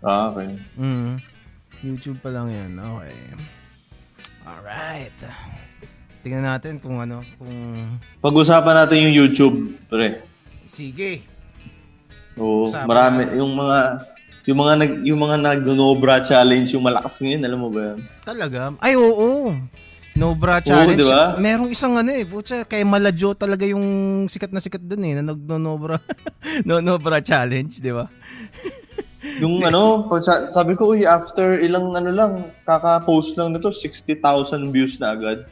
Ah, okay. Mm. YouTube pa lang yan. Okay. Alright. Tingnan natin kung ano, kung... Pag-usapan natin yung YouTube, pre. Sige. Oo, Usapan marami natin. yung mga yung mga nag yung mga nag-nobra challenge yung malakas ngayon, alam mo ba yan? Talaga? Ay, oo. No bra challenge. diba? Merong isang ano eh, putya, kay Malajo talaga yung sikat na sikat dun eh, na nag no bra, no, no bra challenge, di ba? Yung ano, sabi ko, uy, after ilang ano lang, kaka-post lang nito, 60,000 views na agad.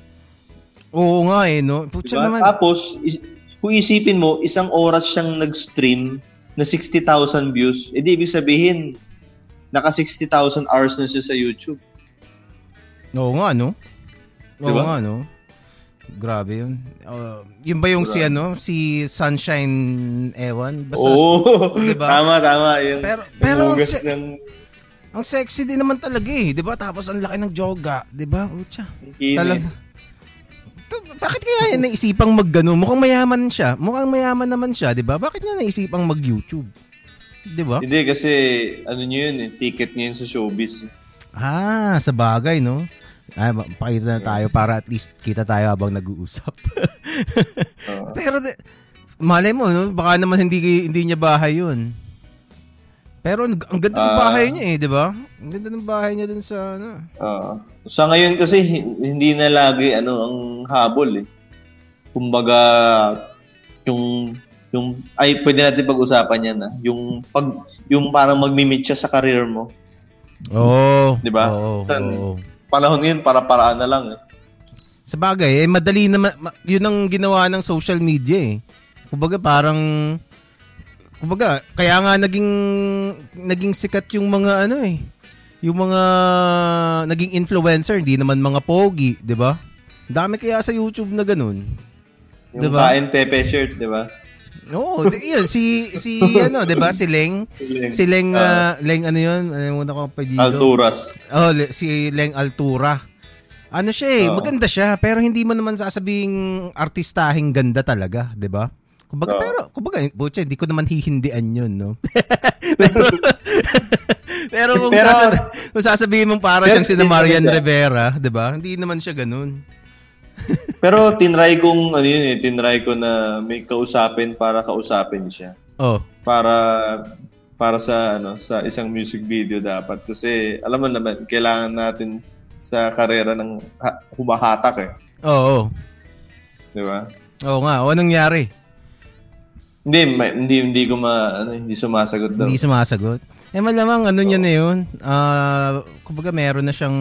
Oo nga eh, no? Putya Diba? naman. Tapos, is, kung isipin mo, isang oras siyang nag-stream na 60,000 views, edi ibig sabihin, naka 60,000 hours na siya sa YouTube. Oo nga, no? Oo Diba? nga, no? Grabe yun. Uh, yun ba yung si ano, si Sunshine Ewan? Basta, Oo, diba? tama, tama. Yung, Pero- pero ang se- ng Ang sexy din naman talaga eh, 'di ba? Tapos ang laki ng joga, 'di ba? Kinis. Talaga. Bakit kaya niya naisipang maggano? Mukhang mayaman siya. Mukhang mayaman naman siya, 'di ba? Bakit niya naisipang mag-YouTube? 'Di ba? Hindi, kasi ano nyo yun, eh, ticket nyo yun sa showbiz. Ah, sa bagay, no? Ay, ma- pakita na tayo para at least kita tayo habang nag-uusap. Oo. Pero malay mo, no? Baka naman hindi hindi niya bahay 'yun. Pero ang ang ganda ng Ah. bahay niya eh, 'di ba? Ang ganda ng bahay niya dun sa ano. Oo. sa ngayon kasi, hi- hindi na lagi ano ang habol eh. Kumbaga, yung yung ay pwede natin pag-usapan yan ah. Yung pag yung parang magmi-meet siya sa career mo. Oo. Di ba? Oo. Tan- oo. Panahon ngayon para paraan na lang eh. Sa bagay, eh, madali naman, ma- yun ang ginawa ng social media eh. Kumbaga parang, kumbaga, kaya nga naging, naging sikat yung mga ano eh. Yung mga naging influencer, hindi naman mga pogi, di ba? Dami kaya sa YouTube na ganun. Yung Diba? kain pepe shirt, di ba? Oo, di- yun, si, si ano, di ba? Si Leng. Si Leng, ah, Leng ano yun? Ano muna ko pa dito? Alturas. Oh, le- si Leng Altura. Ano siya eh, Oo. maganda siya, pero hindi mo naman sasabing artistahing ganda talaga, 'di ba? Kumbaga, Oo. pero, kumbaga, butya, hindi ko naman hihindian yun, no? pero, pero kung, Pero- kung sasabihin mong para siyang si Marian. Rivera, 'di ba? Hindi naman siya ganun. Pero tinry kong, ano yun eh, tinry ko na may kausapin para kausapin siya. Oh, Para para sa ano sa isang music video dapat kasi alam mo naman kailangan natin sa karera ng ha- humahatak eh, oo. di ba? Oo nga, o nangyari? Hindi ma- hindi hindi ko ma ano, hindi sumasagot daw. Hindi sumasagot. Eh malamang ano niya na yun. Ah, kumbaga meron na siyang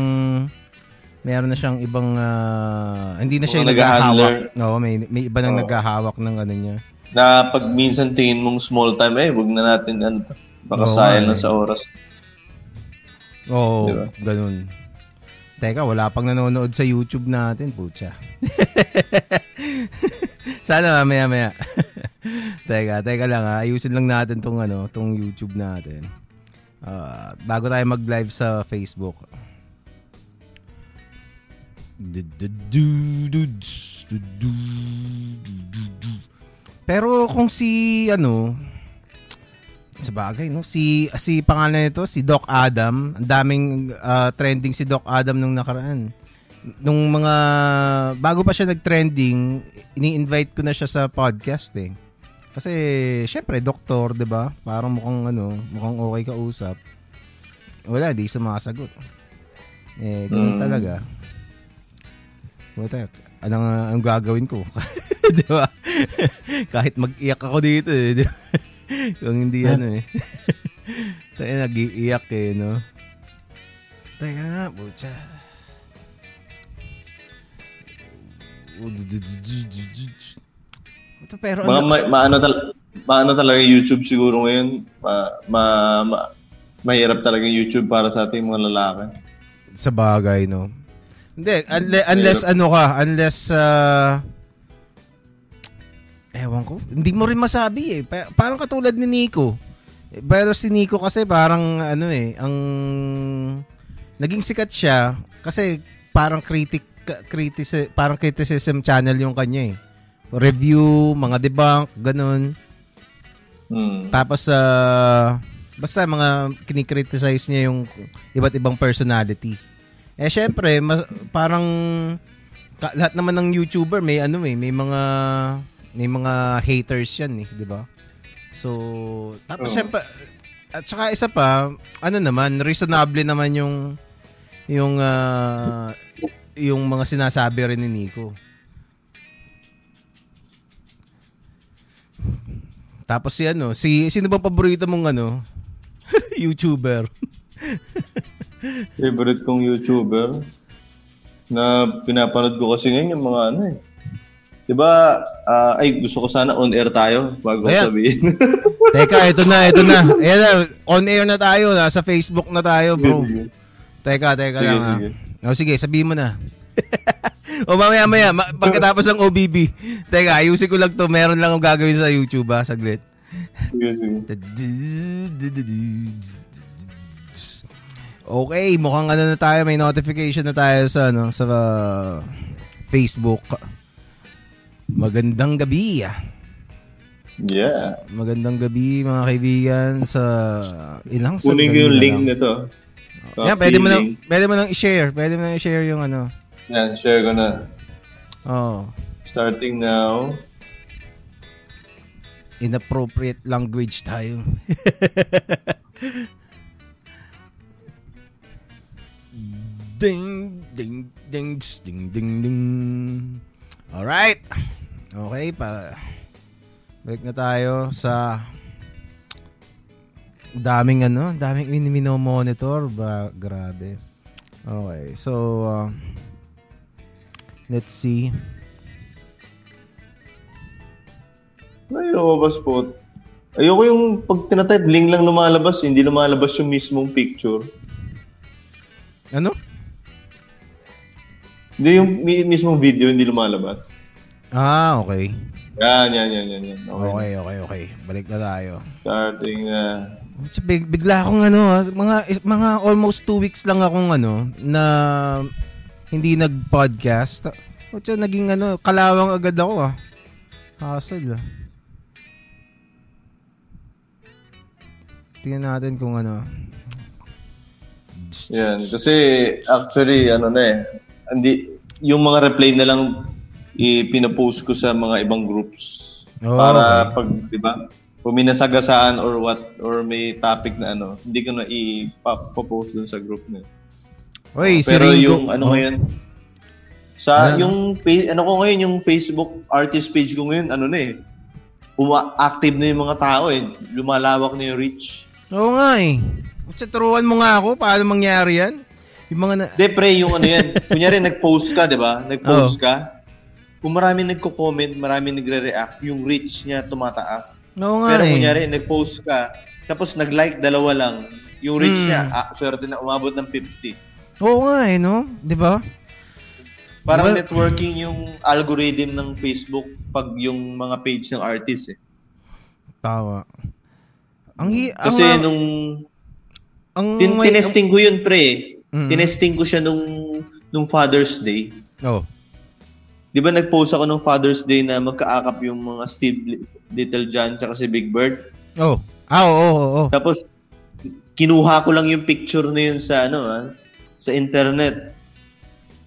meron na siyang ibang ah, hindi na siya yung naghahawak. No, may may iba nang Oo. naghahawak ng ano niya. Na pag minsan tingin mong small time eh, wag na natin ano. Baka Oo sayang na eh. sa oras. Oo, Diba? ganun. Teka, wala pang nanonood sa YouTube natin, putya. Sana mamaya maya. teka, teka lang ha. Ayusin lang natin tong ano, tong YouTube natin. Ah, bago tayo mag-live sa Facebook. Pero kung si ano sa bagay no si si pangalan nito si Doc Adam, ang daming ah, trending si Doc Adam nung nakaraan. Nung mga bago pa siya nag-trending, ini-invite ko na siya sa podcast eh. Kasi syempre doktor, 'di ba? Parang mukhang ano, mukhang okay kausap. Wala, di sumasagot. Eh, ganun Mm. talaga. Buta, anong, anong gagawin ko? di ba? Kahit mag-iyak ako dito eh. Di ba? Kung hindi ano eh. Tayo nag-iiyak eh, no? Teka nga, butya. Ito, pero Mga ano, ma, maano tal maano talaga YouTube siguro ngayon. Ma, ma, ma mahirap talaga YouTube para sa ating mga lalaki. sa bagay, no? Hindi, unless, unless ano ka, unless, uh, ewan ko, hindi mo rin masabi eh. Pa- parang katulad ni Nico. Pero si Nico kasi parang, ano eh, ang, naging sikat siya kasi parang critic, critic, parang criticism channel yung kanya eh. Review, mga debunk, ganun. Hmm. Tapos, uh, Basta mga kinikriticize niya yung iba't ibang personality. Eh syempre, ma- parang ka- lahat naman ng YouTuber may ano eh, may mga may mga haters yan eh, 'di ba? So, tapos Oo. syempre at saka isa pa, ano naman, reasonable naman yung yung ah, yung mga sinasabi rin ni Nico. Tapos si ano, si sino bang paborito mong ano? YouTuber. Favorite kong YouTuber na pinapanood ko kasi ngayon yung mga ano eh. 'Di ba? ah, ay gusto ko sana on air tayo bago ko Ayan. sabihin. Teka, ito na, ito na. Ayan na, on air na tayo, nasa Facebook na tayo, bro. Sige, Teka, teka sige, lang ha. sige. O sige, sabihin mo na. o mamaya maya, ma- pagkatapos ng OBB. Teka, ayusin ko lang to. Meron lang akong gagawin sa YouTube ha, saglit. Sige, sige. Okay, mukhang ano na tayo, may notification na tayo sa ano sa uh, Facebook. Magandang gabi. Yeah. Magandang gabi mga kaibigan sa ilang Kunin ko yung link lang. nito. Yan, pwede mo nang pwede mo nang i-share. Pwede mo nang i-share yung ano. Yan, share ko na. Oh, Starting now. inappropriate language tayo. ding ding ding ding ding ding. All right. Okay pa. Balik na tayo sa daming ano, daming mini-monitor. Bra- grabe. Okay. So uh, let's see. Ay, lumabas po. Ayoko yung pag tinatype, link lang lumalabas, hindi lumalabas yung mismong picture. Ano? Hindi yung mi- mismong video, hindi lumalabas. Ah, okay. Yan, yan, yan, yan. yan. Okay. Okay, okay, okay. Balik na tayo. Starting na. Tsa, Big, bigla akong ano, ah, mga mga almost two weeks lang akong ano na hindi nag-podcast. O tsa, naging ano, kalawang agad ako ah. Hassle ah. Tingnan natin kung ano. Yan. Kasi actually, ano na eh. Hindi, yung mga reply na lang ipinopost ko sa mga ibang groups. Oh, para okay. pag, di ba, kung may nasagasaan or what, or may topic na ano, hindi ko na ipapost dun sa group na. Oy, si Pero Ringo. yung ano Oh. ngayon, sa Ano? yung ano ko ngayon, yung Facebook artist page ko ngayon, ano na eh, uma- active na yung mga tao eh. Lumalawak na yung reach. Oo nga eh. Tsa, turuan mo nga ako. Paano mangyari yan? Yung mga na... De, pre, yung ano yan. Kunyari, nag-post ka, di ba? Nag-post ka. Kung marami nagko-comment, marami nagre-react, yung reach niya tumataas. Oo nga Pero eh. kunyari, nag-post ka, tapos nag-like dalawa lang, yung reach Hmm. niya, ah, swerte na umabot ng 50. Oo nga eh, no? Di ba? Parang Well- networking yung algorithm ng Facebook pag yung mga page ng artist eh. Tama. Ang hi... Kasi ang, nung ang, tin- may- tinesting ko yun pre, Mm. tinesting ko siya nung nung Father's Day. Oh. 'Di ba nag-post ako nung Father's Day na magkaakap yung mga Steve Li- Little John tsaka si Big Bird. Oh. Ah, oo, oo, oo. Tapos kinuha ko lang yung picture na yun sa ano ah, sa internet.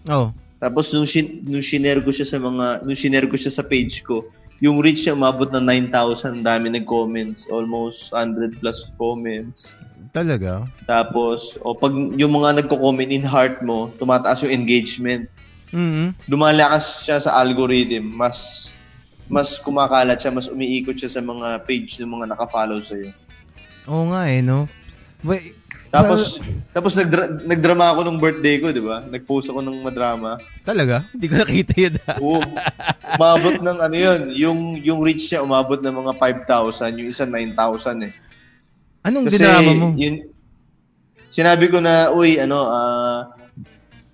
Oh. Tapos nung, shin, nung shinare ko siya sa mga nung shinare ko siya sa page ko, yung reach niya umabot ng 9,000, dami nag-comments, almost 100 plus comments. Talaga? Tapos, o pag yung mga nagko-comment in heart mo, tumataas yung engagement. mm Lumalakas siya sa algorithm, mas mas kumakalat siya, mas umiikot siya sa mga page ng mga nakafollow sa iyo. Oo nga eh, no? Wait, Tapos tapos nagdra- nagdrama ako nung birthday ko, 'di ba? Nag-post ako ng madrama. talaga? Hindi ko nakita yun. ah. Oo. umabot ng ano 'yun, yung yung reach niya umabot ng mga 5,000, yung isa 9,000 eh. Anong Kasi dinama mo? yun sinabi ko na, uy, ano, ah,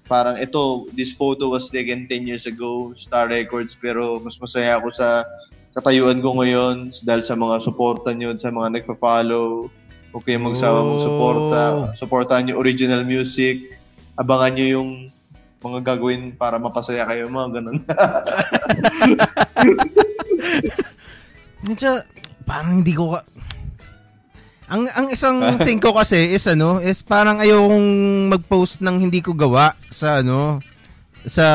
parang ito, this photo was taken 10 years ago, Star Records, pero mas masaya ako sa katayuan ko ngayon dahil sa mga suporta nyo, sa mga nagpa-follow. Huwag kayong magsawa Oh. magsuporta. Supportahan nyo original music. Abangan nyo yung mga gagawin para mapasaya kayo, mga ganun. Medyo, parang hindi ko ka... Ang ang isang thing ko kasi is ano, is parang ayokong mag-post ng hindi ko gawa sa ano sa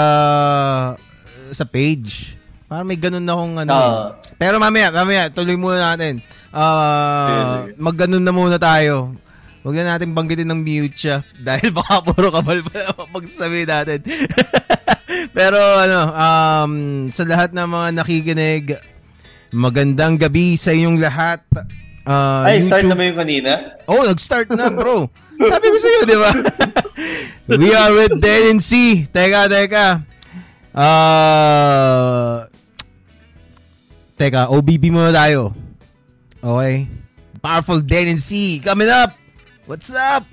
sa page. Parang may ganun na akong ano. Oo. Pero mamaya, mamaya, tuloy muna natin. Ah, Sige, sige. magganon na muna tayo. Huwag na natin banggitin ng mute siya dahil baka puro kabal pa na pagsasabi natin. Pero ano, um, sa lahat ng mga nakikinig, magandang gabi sa inyong lahat. Ah, Ay, start YouTube- na ba yung kanina? Oh, nag-start na, bro. Sabi ko sa'yo, di ba? We are with Dan and C. Teka, teka. Ah... teka, OBB muna tayo. Okay? Powerful Dan and C. Coming up! What's up?